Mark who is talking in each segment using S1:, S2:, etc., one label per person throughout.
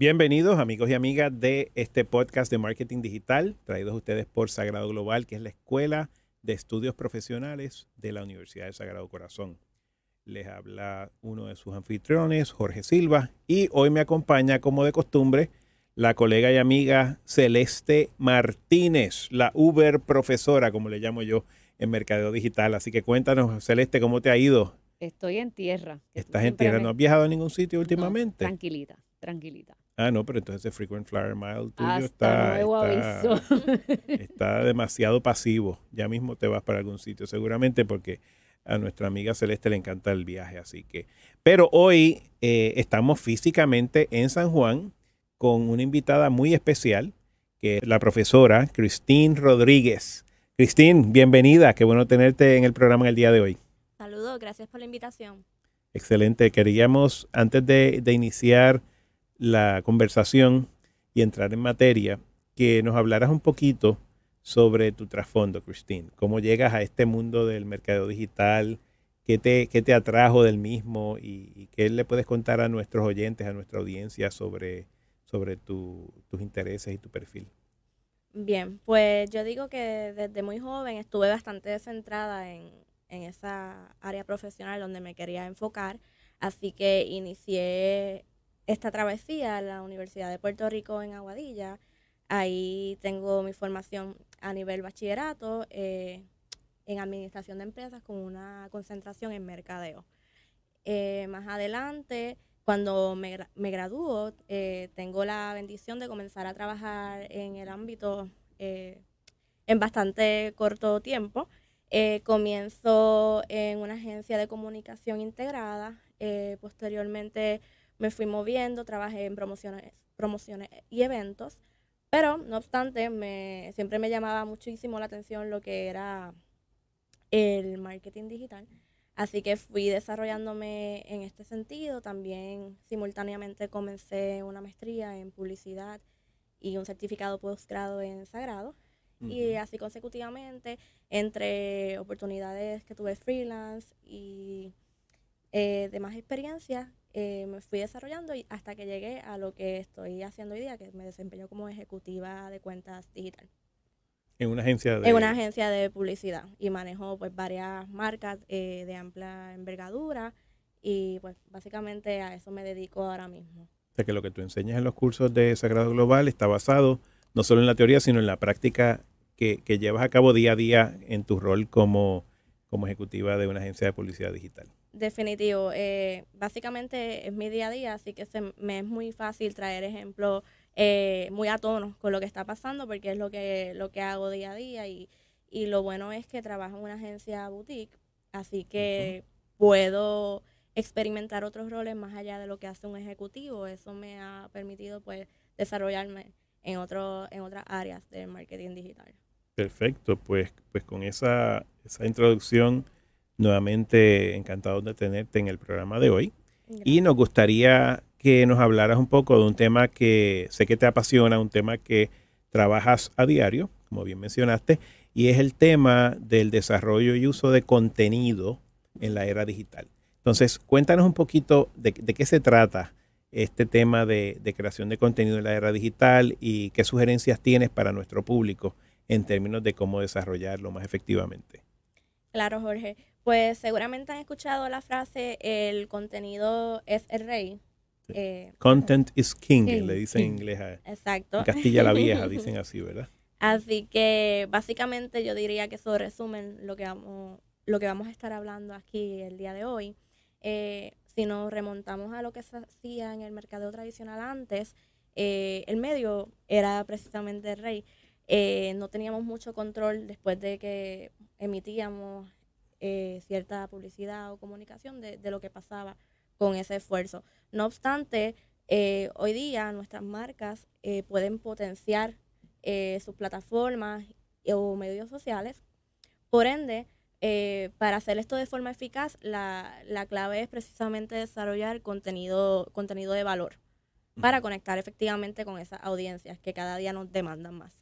S1: Bienvenidos amigos y amigas de este podcast de marketing digital, traídos a ustedes por Sagrado Global, que es la escuela de estudios profesionales de la Universidad del Sagrado Corazón. Les habla uno de sus anfitriones, Jorge Silva, y hoy me acompaña, como de costumbre, la colega y amiga Celeste Martínez, la Uber profesora, como le llamo yo, en Mercadeo Digital. Así que cuéntanos, Celeste, ¿cómo te ha ido?
S2: Estoy en tierra.
S1: ¿Estás en tierra? ¿No has viajado a ningún sitio últimamente?
S2: tranquilita, tranquilita.
S1: Ah, no, pero entonces el Frequent Flyer Mile tuyo
S2: está,
S1: está, demasiado pasivo. Ya mismo te vas para algún sitio, seguramente porque a nuestra amiga Celeste le encanta el viaje, así que. Pero hoy eh, estamos físicamente en San Juan con una invitada muy especial, que es la profesora Christine Rodríguez. Christine, bienvenida. Qué bueno tenerte en el programa en el día de hoy.
S3: Saludos, gracias por la invitación.
S1: Excelente. Queríamos, antes de, de iniciar la conversación y entrar en materia, que nos hablaras un poquito sobre tu trasfondo, Christine. ¿Cómo llegas a este mundo del mercado digital? ¿Qué te, qué te atrajo del mismo? Y, qué le puedes contar a nuestros oyentes, a nuestra audiencia sobre, sobre tus intereses y tu perfil?
S3: Bien, pues yo digo que desde muy joven estuve bastante centrada en, en esa área profesional donde me quería enfocar, así que inicié esta travesía a la Universidad de Puerto Rico en Aguadilla. Ahí tengo mi formación a nivel bachillerato eh, en administración de empresas con una concentración en mercadeo. Eh, más adelante, cuando me, me gradúo, eh, tengo la bendición de comenzar a trabajar en el ámbito en bastante corto tiempo. comienzo en una agencia de comunicación integrada. posteriormente me fui moviendo, trabajé en promociones, promociones y eventos, pero no obstante, me, siempre me llamaba muchísimo la atención lo que era el marketing digital. Así que fui desarrollándome en este sentido. También simultáneamente comencé una maestría en publicidad y un certificado postgrado en sagrado. Y así consecutivamente, entre oportunidades que tuve freelance y eh, demás experiencias, eh, me fui desarrollando y hasta que llegué a lo que estoy haciendo hoy día, que me desempeño como ejecutiva de cuentas digital.
S1: En una agencia de...
S3: En una agencia de publicidad y manejo pues varias marcas eh, de amplia envergadura y pues básicamente a eso me dedico ahora mismo.
S1: O sea que lo que tú enseñas en los cursos de Sagrado Global está basado no solo en la teoría, sino en la práctica que, que llevas a cabo día a día en tu rol como, como ejecutiva de una agencia de publicidad digital.
S3: Definitivo. Eh, básicamente es mi día a día, así que se, me es muy fácil traer ejemplos eh, muy a tono con lo que está pasando, porque es lo que, lo que hago día a día. Y, y lo bueno es que trabajo en una agencia boutique, así que puedo experimentar otros roles más allá de lo que hace un ejecutivo. Eso me ha permitido pues desarrollarme en, otro, en otras áreas del marketing digital.
S1: Perfecto, pues, pues con esa, esa introducción Nuevamente encantado de tenerte en el programa de hoy. Y nos gustaría que nos hablaras un poco de un tema que sé que te apasiona, un tema que trabajas a diario, como bien mencionaste, y es el tema del desarrollo y uso de contenido en la era digital. Entonces, cuéntanos un poquito de, qué se trata este tema de, de, creación de contenido en la era digital y qué sugerencias tienes para nuestro público en términos de cómo desarrollarlo más efectivamente.
S3: Claro, Jorge. Pues seguramente han escuchado la frase, el contenido es el rey.
S1: Eh, Content is king, le dicen en inglés.
S3: Exacto.
S1: En Castilla la Vieja dicen así, ¿verdad?
S3: Así que básicamente yo diría que eso resume lo que vamos, lo que vamos a estar hablando aquí el día de hoy. Eh, si nos remontamos a lo que se hacía en el mercado tradicional antes, eh, el medio era precisamente el rey. no teníamos mucho control después de que emitíamos eh, cierta publicidad o comunicación de, lo que pasaba con ese esfuerzo. No obstante, eh, hoy día nuestras marcas eh, pueden potenciar sus plataformas o medios sociales. Por ende, para hacer esto de forma eficaz, la, la, clave es precisamente desarrollar contenido, contenido de valor para conectar efectivamente con esas audiencias que cada día nos demandan más.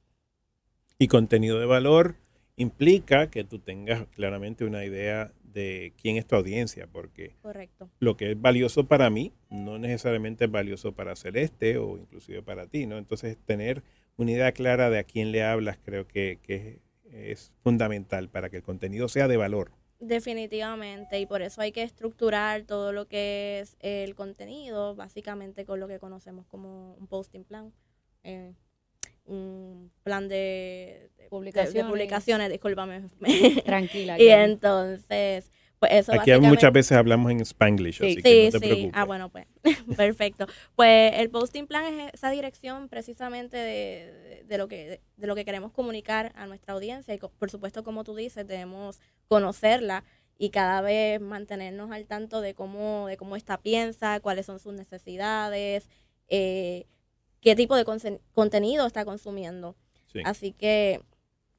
S1: Y contenido de valor implica que tú tengas claramente una idea de quién es tu audiencia, porque
S3: Correcto.
S1: lo que es valioso para mí no necesariamente es valioso para Celeste o inclusive para ti, ¿no? Entonces, tener una idea clara de a quién le hablas creo que, que es fundamental para que el contenido sea de valor.
S3: Definitivamente, y por eso hay que estructurar todo lo que es el contenido, básicamente con lo que conocemos como un posting plan, eh, un plan de, de- de
S2: Publicaciones.
S3: publicaciones, discúlpame.
S2: Tranquila.
S3: y entonces, pues eso
S1: Aquí
S3: básicamente-
S1: muchas veces hablamos en Spanglish,
S2: Sí.
S1: así que
S3: Sí,
S1: no te
S3: sí.
S1: preocupes.
S3: Ah, bueno, pues, perfecto. Pues el posting plan es esa dirección precisamente de, lo que de, lo que queremos comunicar a nuestra audiencia y por supuesto, como tú dices, debemos conocerla y cada vez mantenernos al tanto de cómo de cómo esta piensa, cuáles son sus necesidades, eh, qué tipo de contenido está consumiendo.
S1: Sí.
S3: Así que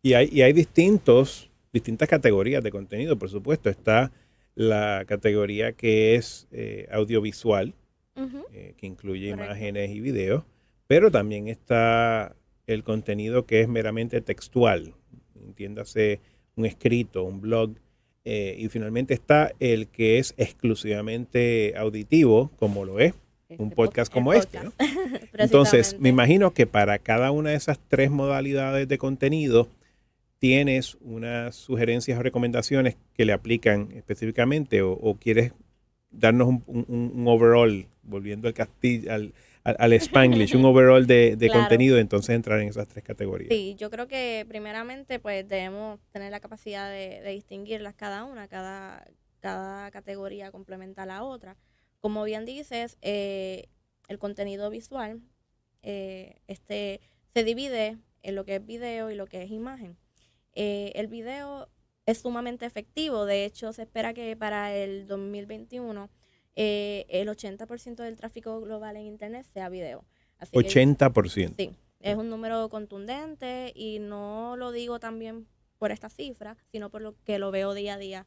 S1: Y hay, y hay distintos, distintas categorías de contenido, por supuesto. Está la categoría que es eh, audiovisual, eh, que incluye
S3: Correcto.
S1: imágenes y videos, pero también está el contenido que es meramente textual, entiéndase un escrito, un blog, eh, y finalmente está el que es exclusivamente auditivo, como lo es
S2: Este
S1: un podcast como este. ¿no? Entonces, me imagino que para cada una de esas tres modalidades de contenido, tienes unas sugerencias o recomendaciones que le aplican específicamente o, o quieres darnos un, un- un overall, volviendo al, castillo, al, al, al Spanglish, un overall de, de
S3: Claro.
S1: contenido, entonces entrar en esas tres categorías.
S3: Sí, yo creo que primeramente pues debemos tener la capacidad de, de distinguirlas cada una, cada, cada categoría complementa a la otra. Como bien dices, eh, el contenido visual eh, este, se divide en lo que es video y lo que es imagen. Eh, el video es sumamente efectivo, de hecho se espera que para el 2021 eh, el 80% del tráfico global en Internet sea video. Así que-
S1: 80%.
S3: Sí, es un número contundente y no lo digo también por esta cifra, sino por lo que lo veo día a día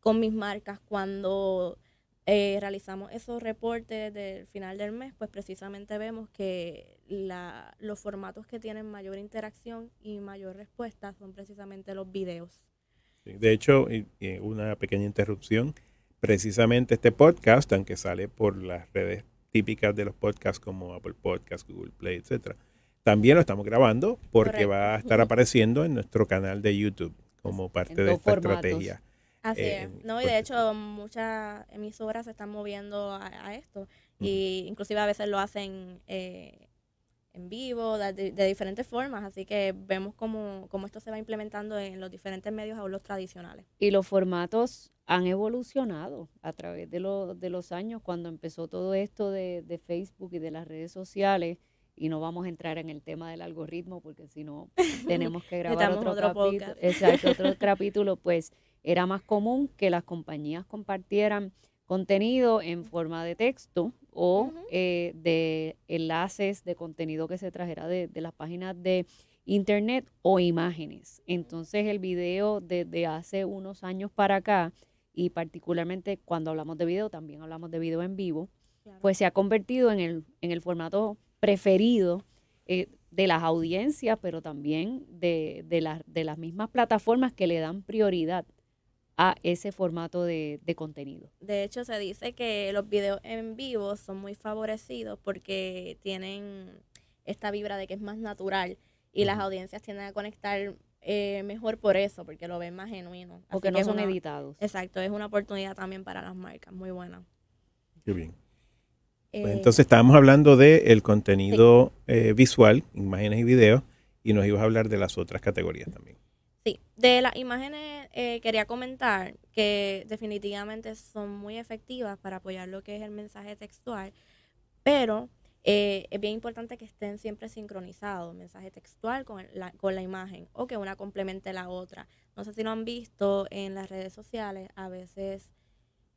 S3: con mis marcas cuando eh, realizamos esos reportes del final del mes, pues precisamente vemos que la, los formatos que tienen mayor interacción y mayor respuesta son precisamente los videos.
S1: De hecho, una pequeña interrupción, precisamente este podcast, aunque sale por las redes típicas de los podcasts como Apple Podcasts, Google Play, etcétera, también lo estamos grabando porque
S3: Correcto.
S1: va a estar apareciendo en nuestro canal de YouTube como parte de esta
S2: formatos.
S1: estrategia.
S3: Así
S1: Eh,
S3: es. No, y de hecho muchas emisoras se están moviendo a, a esto. Y inclusive a veces lo hacen eh, en vivo, de, diferentes formas. Así que vemos cómo, cómo esto se va implementando en los diferentes medios a los tradicionales.
S2: Y los formatos han evolucionado a través de, lo- de los años, cuando empezó todo esto de, de Facebook y de las redes sociales, y no vamos a entrar en el tema del algoritmo, porque si no tenemos que grabar otro,
S3: otro
S2: capítulo. Exacto, otro capítulo, pues era más común que las compañías compartieran contenido en forma de texto o eh, de enlaces de contenido que se trajera de, de las páginas de internet o imágenes. Entonces el video desde hace unos años para acá y particularmente cuando hablamos de video, también hablamos de video en vivo,
S3: Claro.
S2: pues se ha convertido en el, en el formato preferido eh, de las audiencias, pero también de, de, las- de las mismas plataformas que le dan prioridad a ese formato de, de contenido.
S3: De hecho, se dice que los videos en vivo son muy favorecidos porque tienen esta vibra de que es más natural y las audiencias tienden a conectar eh, mejor por eso, porque lo ven más genuino. Así
S2: Porque
S3: que
S2: no son
S3: una-
S2: editados.
S3: Exacto, es una oportunidad también para las marcas, muy buena.
S1: Qué bien. Pues
S3: Eh,
S1: entonces estábamos hablando del contenido eh, visual, imágenes y videos, y nos ibas a hablar de las otras categorías también.
S3: Sí, de las imágenes eh, quería comentar que definitivamente son muy efectivas para apoyar lo que es el mensaje textual, pero eh, es bien importante que estén siempre sincronizados, mensaje textual con la, con la imagen o que una complemente la otra. No sé si lo han visto en las redes sociales, a veces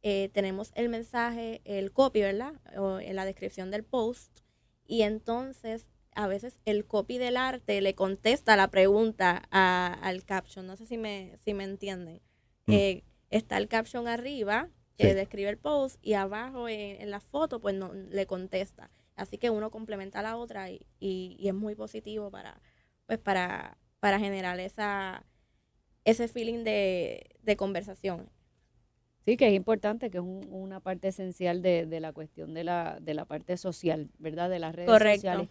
S3: eh, tenemos el mensaje, el copy, ¿verdad? O en la descripción del post y entonces a veces el copy del arte le contesta la pregunta a- al caption. No sé si me, si me entienden.
S1: Mm.
S3: Eh, está el caption arriba que
S1: Sí.
S3: describe el post y abajo en, en la foto pues no le contesta. Así que uno complementa a la otra y, y- y es muy positivo para, pues para, para generar esa, ese feeling de, de conversación.
S2: Sí, que es importante, que es una parte esencial de, la cuestión de la, de la parte social, ¿verdad? De las redes sociales.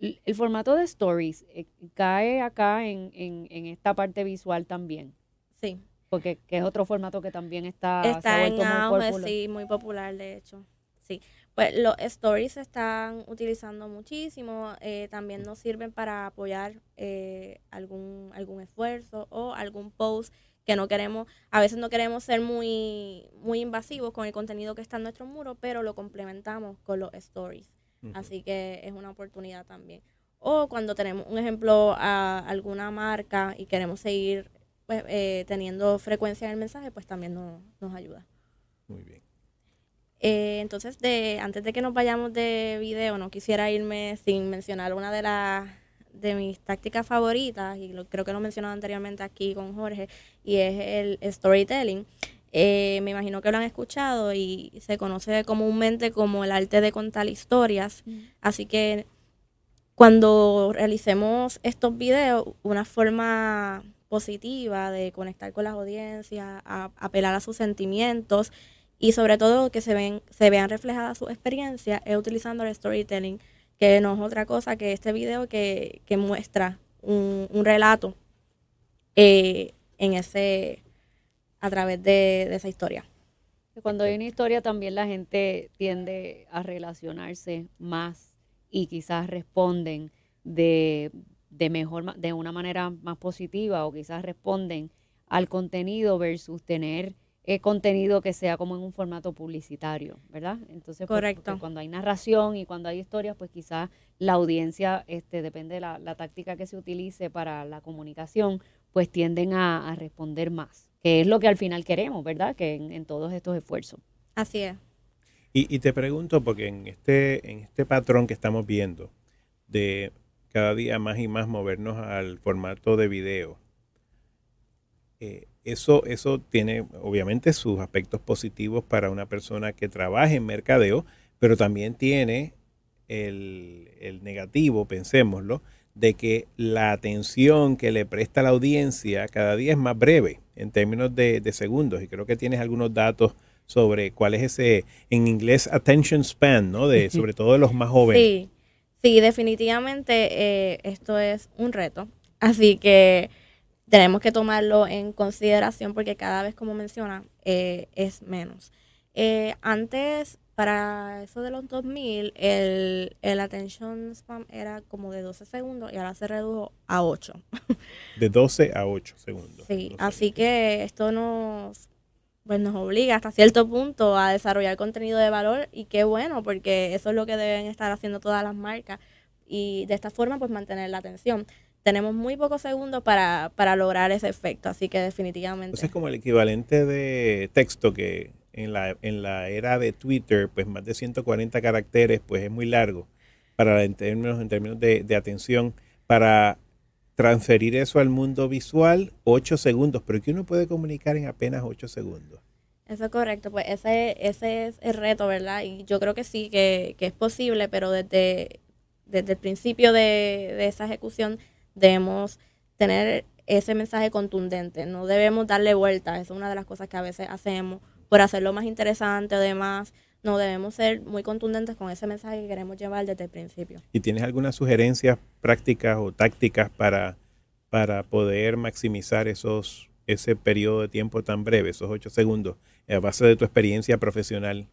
S2: El, formato de stories eh, cae acá en, en, esta parte visual también.
S3: Sí.
S2: Porque que es otro formato que también está,
S3: está en auge, sí, muy popular de hecho. Sí. Pues los stories se están utilizando muchísimo, eh, también nos sirven para apoyar eh, algún, algún esfuerzo o algún post que no queremos, a veces no queremos ser muy, muy invasivos con el contenido que está en nuestro muro, pero lo complementamos con los stories. Así que es una oportunidad también. O cuando tenemos un ejemplo a alguna marca y queremos seguir pues, eh, teniendo frecuencia en el mensaje, pues también nos ayuda.
S1: Muy bien.
S3: Eh, entonces, de, antes de que nos vayamos de video, no quisiera irme sin mencionar una de las de mis tácticas favoritas, y creo que lo he mencionado anteriormente aquí con Jorge, y es el storytelling. Eh, me imagino que lo han escuchado y se conoce comúnmente como el arte de contar historias. Mm. Así que cuando realicemos estos videos, una forma positiva de conectar con las audiencias, apelar a sus sentimientos y sobre todo que se, ven, se vean reflejadas sus experiencias es utilizando el storytelling, que no es otra cosa que este video que, muestra un, relato eh, en ese a través de, esa historia.
S2: Cuando hay una historia también la gente tiende a relacionarse más y quizás responden de, de mejor de una manera más positiva o quizás responden al contenido versus tener eh, contenido que sea como en un formato publicitario, ¿verdad? Entonces, pues,
S3: Correcto.
S2: cuando hay narración y cuando hay historias, pues quizás la audiencia, este, depende de la, táctica que se utilice para la comunicación, pues tienden a, responder más, que es lo que al final queremos, ¿verdad? Que en, todos estos esfuerzos.
S3: Así es.
S1: Y, y, te pregunto, porque en este, en este patrón que estamos viendo, de cada día más y más movernos al formato de video, eh, eso, eso tiene obviamente sus aspectos positivos para una persona que trabaje en mercadeo, pero también tiene el, negativo, pensémoslo, de que la atención que le presta la audiencia cada día es más breve en términos de, segundos. Y creo que tienes algunos datos sobre cuál es ese, en inglés, attention span, ¿no? De, sobre todo de los más jóvenes.
S3: Sí, sí definitivamente eh, esto es un reto. Así que tenemos que tomarlo en consideración porque cada vez, como menciona, eh, es menos. Eh, antes, para eso de los 2000, el, el attention spam era como de 12 segundos y ahora se redujo a 8.
S1: De 12 a 8 segundos.
S3: Sí, así que esto nos, pues nos obliga hasta cierto punto a desarrollar contenido de valor y qué bueno, porque eso es lo que deben estar haciendo todas las marcas y de esta forma pues mantener la atención tenemos muy pocos segundos para, lograr ese efecto, así que definitivamente.
S1: Entonces es como el equivalente de texto que en la, en la era de Twitter, pues más de 140 caracteres, pues es muy largo para en términos, en términos de, atención, para transferir eso al mundo visual, 8 segundos, pero que uno puede comunicar en apenas 8 segundos.
S3: Eso es correcto, pues ese, ese es el reto, ¿verdad? Y yo creo que sí, que, es posible, pero desde, desde el principio de, de esa ejecución debemos tener ese mensaje contundente, no debemos darle vuelta, es una de las cosas que a veces hacemos por hacerlo más interesante o demás, no debemos ser muy contundentes con ese mensaje que queremos llevar desde el principio.
S1: ¿Y tienes algunas sugerencias prácticas o tácticas para, para poder maximizar esos, ese periodo de tiempo tan breve, esos ocho segundos, a base de tu experiencia profesional?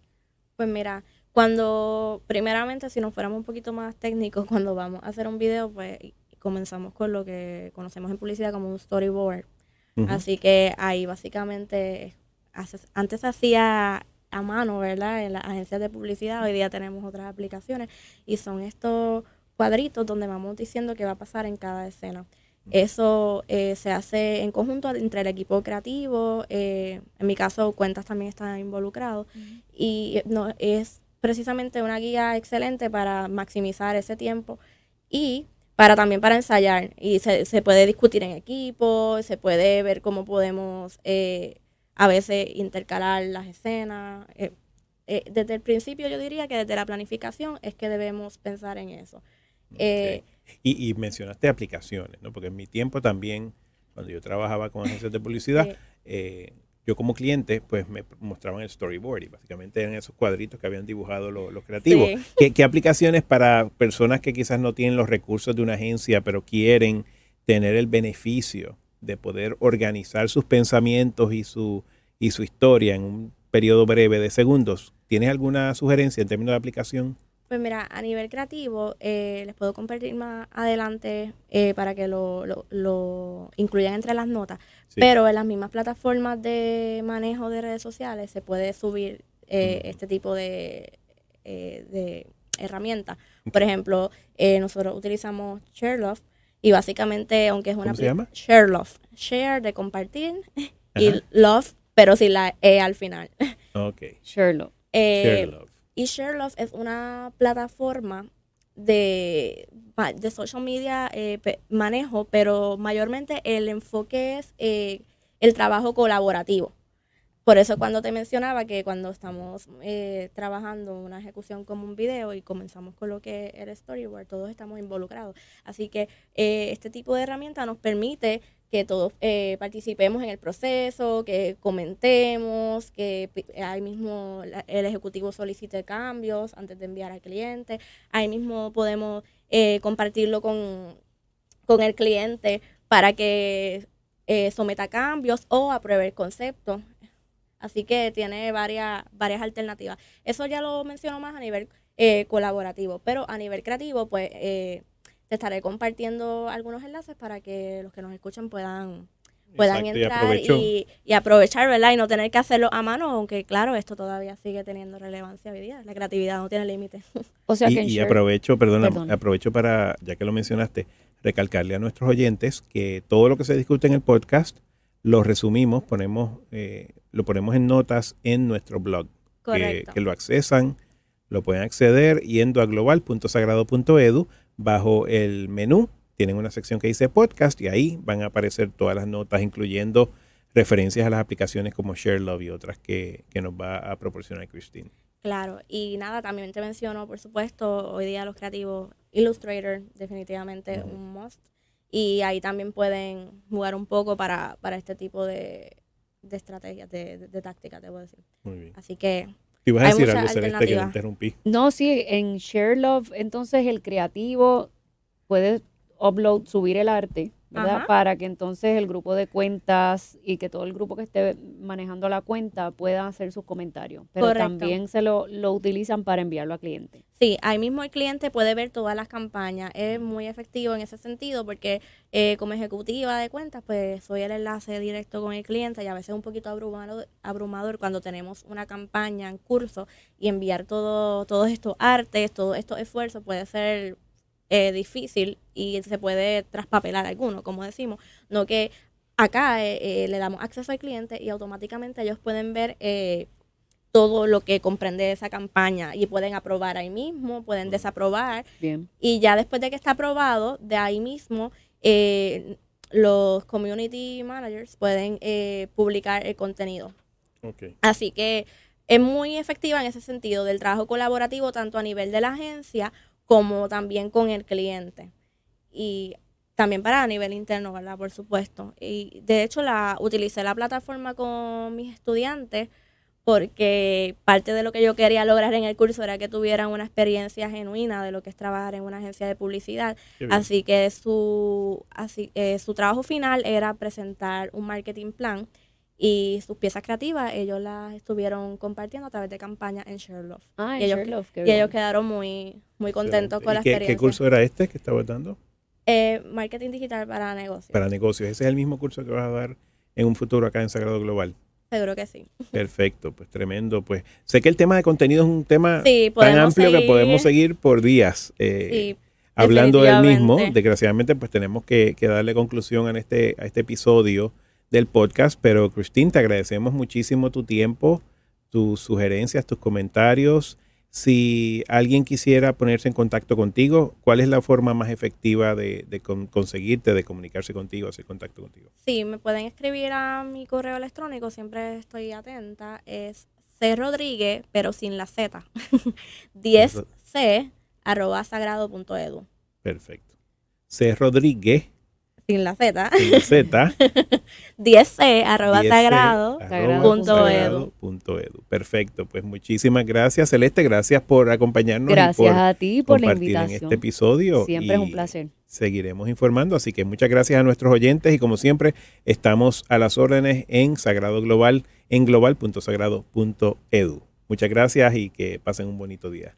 S3: Pues mira, cuando primeramente si nos fuéramos un poquito más técnicos, cuando vamos a hacer un video, pues comenzamos con lo que conocemos en publicidad como un storyboard. Así que ahí básicamente, antes hacía a mano, ¿verdad? En las agencias de publicidad, hoy día tenemos otras aplicaciones y son estos cuadritos donde vamos diciendo qué va a pasar en cada escena. Eso eh, se hace en conjunto entre el equipo creativo, eh, en mi caso Cuentas también está involucrado y no, es precisamente una guía excelente para maximizar ese tiempo y para también para ensayar y se, se puede discutir en equipo, se puede ver cómo podemos eh, a veces intercalar las escenas. Eh, eh, desde el principio yo diría que desde la planificación es que debemos pensar en eso.
S1: y, y, mencionaste aplicaciones, ¿no? Porque en mi tiempo también, cuando yo trabajaba con agencias de publicidad, yo como cliente, pues me mostraban el storyboard y básicamente eran esos cuadritos que habían dibujado los, creativos. ¿Qué, aplicaciones para personas que quizás no tienen los recursos de una agencia, pero quieren tener el beneficio de poder organizar sus pensamientos y su, y su historia en un periodo breve de segundos? ¿Tienes alguna sugerencia en términos de aplicación?
S3: Pues mira, a nivel creativo, eh, les puedo compartir más adelante eh, para que lo, lo, incluyan entre las notas, pero en las mismas plataformas de manejo de redes sociales se puede subir eh, este tipo de, de herramientas. Por ejemplo, nosotros utilizamos ShareLoft y básicamente, aunque es una...
S1: ¿Cómo se llama?
S3: ShareLoft. Share de compartir y Love, pero sin la E al final.
S1: Ok.
S2: ShareLoft.
S1: ShareLoft.
S3: Y ShareLove es una plataforma de, de social media eh, manejo, pero mayormente el enfoque es eh, el trabajo colaborativo. Por eso cuando te mencionaba que cuando estamos eh, trabajando una ejecución como un video y comenzamos con lo que es el storyboard, todos estamos involucrados. Así que este tipo de herramienta nos permite que todos eh, participemos en el proceso, que comentemos, que ahí mismo el ejecutivo solicite cambios antes de enviar al cliente, ahí mismo podemos eh, compartirlo con, el cliente para que eh, someta cambios o apruebe el concepto. Así que tiene varias, varias alternativas. Eso ya lo menciono más a nivel colaborativo, pero a nivel creativo, pues te estaré compartiendo algunos enlaces para que los que nos escuchan puedan puedan entrar y, aprovechar, ¿verdad? Y no tener que hacerlo a mano, aunque claro, esto todavía sigue teniendo relevancia hoy día. La creatividad no tiene límites.
S1: O sea que y, aprovecho, perdona, aprovecho para, ya que lo mencionaste, recalcarle a nuestros oyentes que todo lo que se discute en el podcast lo resumimos, ponemos, eh, lo ponemos en notas en nuestro blog. Que, que, lo accesan, lo pueden acceder yendo a global.sagrado.edu bajo el menú tienen una sección que dice podcast y ahí van a aparecer todas las notas, incluyendo referencias a las aplicaciones como ShareLove y otras que, nos va a proporcionar Christine.
S3: Claro, y nada, también te menciono, por supuesto, hoy día los creativos, Illustrator, definitivamente un must. Y ahí también pueden jugar un poco para, este tipo de, estrategias, de, de, tácticas, te voy a decir.
S1: Muy bien.
S3: Así que
S1: y vas a decir algo, Celeste, que te interrumpí.
S2: No, sí, en ShareLove, entonces el creativo puede upload, subir el arte para que entonces el grupo de cuentas y que todo el grupo que esté manejando la cuenta pueda hacer sus comentarios. Pero también se lo, lo utilizan para enviarlo a cliente.
S3: Sí, ahí mismo el cliente puede ver todas las campañas. Es muy efectivo en ese sentido porque eh, como ejecutiva de cuentas, pues soy el enlace directo con el cliente y a veces es un poquito abrumador, abrumador cuando tenemos una campaña en curso y enviar todo, todos estos artes, todos estos esfuerzos puede ser eh, difícil y se puede traspapelar alguno, como decimos. No que acá eh, eh, le damos acceso al cliente y automáticamente ellos pueden ver todo lo que comprende esa campaña y pueden aprobar ahí mismo, pueden desaprobar.
S2: Bien.
S3: Y ya después de que está aprobado, de ahí mismo los community managers pueden publicar el contenido. Así que es muy efectiva en ese sentido del trabajo colaborativo tanto a nivel de la agencia como también con el cliente. Y también para a nivel interno, ¿verdad? Por supuesto. Y de hecho la utilicé la plataforma con mis estudiantes porque parte de lo que yo quería lograr en el curso era que tuvieran una experiencia genuina de lo que es trabajar en una agencia de publicidad. Así que su, así, eh, su trabajo final era presentar un marketing plan y sus piezas creativas ellos las estuvieron compartiendo a través de campañas en Sherlock.
S2: Ah,
S3: y, ellos,
S2: y
S3: ellos quedaron muy, muy contentos con la
S1: qué,
S3: experiencia.
S1: ¿Qué curso era este que estabas dando?
S3: Eh, marketing digital para negocios.
S1: Para negocios. Ese es el mismo curso que vas a dar en un futuro acá en Sagrado Global.
S3: Seguro que sí.
S1: Perfecto, pues tremendo. Pues sé que el tema de contenido es un tema tan amplio que podemos seguir por días. Eh, hablando del mismo, desgraciadamente pues tenemos que, que darle conclusión a este, a este episodio del podcast, pero Christine, te agradecemos muchísimo tu tiempo, tus sugerencias, tus comentarios. Si alguien quisiera ponerse en contacto contigo, ¿cuál es la forma más efectiva de, conseguirte, de comunicarse contigo, hacer contacto contigo?
S3: Sí, me pueden escribir a mi correo electrónico, siempre estoy atenta. Es C Rodríguez, pero sin la Z. 10C arroba sagrado.edu.
S1: Perfecto. C Rodríguez
S3: sin la Z,
S1: sin la Z,
S3: 10C, arroba
S1: 10C,
S3: sagrado.
S1: arroba
S3: punto
S1: sagrado punto edu. Perfecto, pues muchísimas gracias Celeste, gracias por acompañarnos y
S2: Gracias
S1: por
S2: a ti por la
S1: compartir en
S2: invitación.
S1: este episodio.
S2: Siempre es un placer.
S1: Seguiremos informando, así que muchas gracias a nuestros oyentes y como siempre estamos a las órdenes en Sagrado Global en global.sagrado.edu. Muchas gracias y que pasen un bonito día.